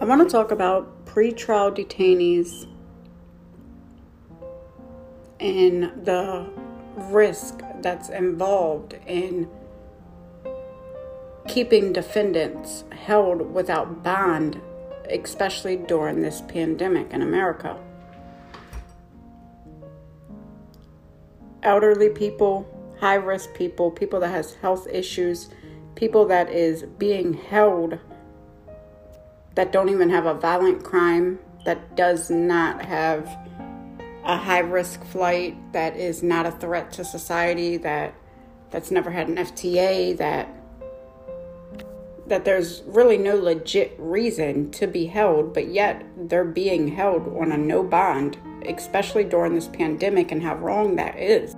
I want to talk about pretrial detainees and the risk that's involved in keeping defendants held without bond, especially during this pandemic in America. Elderly people, high risk people, people that has health issues, people that is being held that don't even have a violent crime, that does not have a high risk flight, that is not a threat to society, that that's never had an FTA, that that there's really no legit reason to be held, but yet they're being held on a no bond, especially during this pandemic and how wrong that is.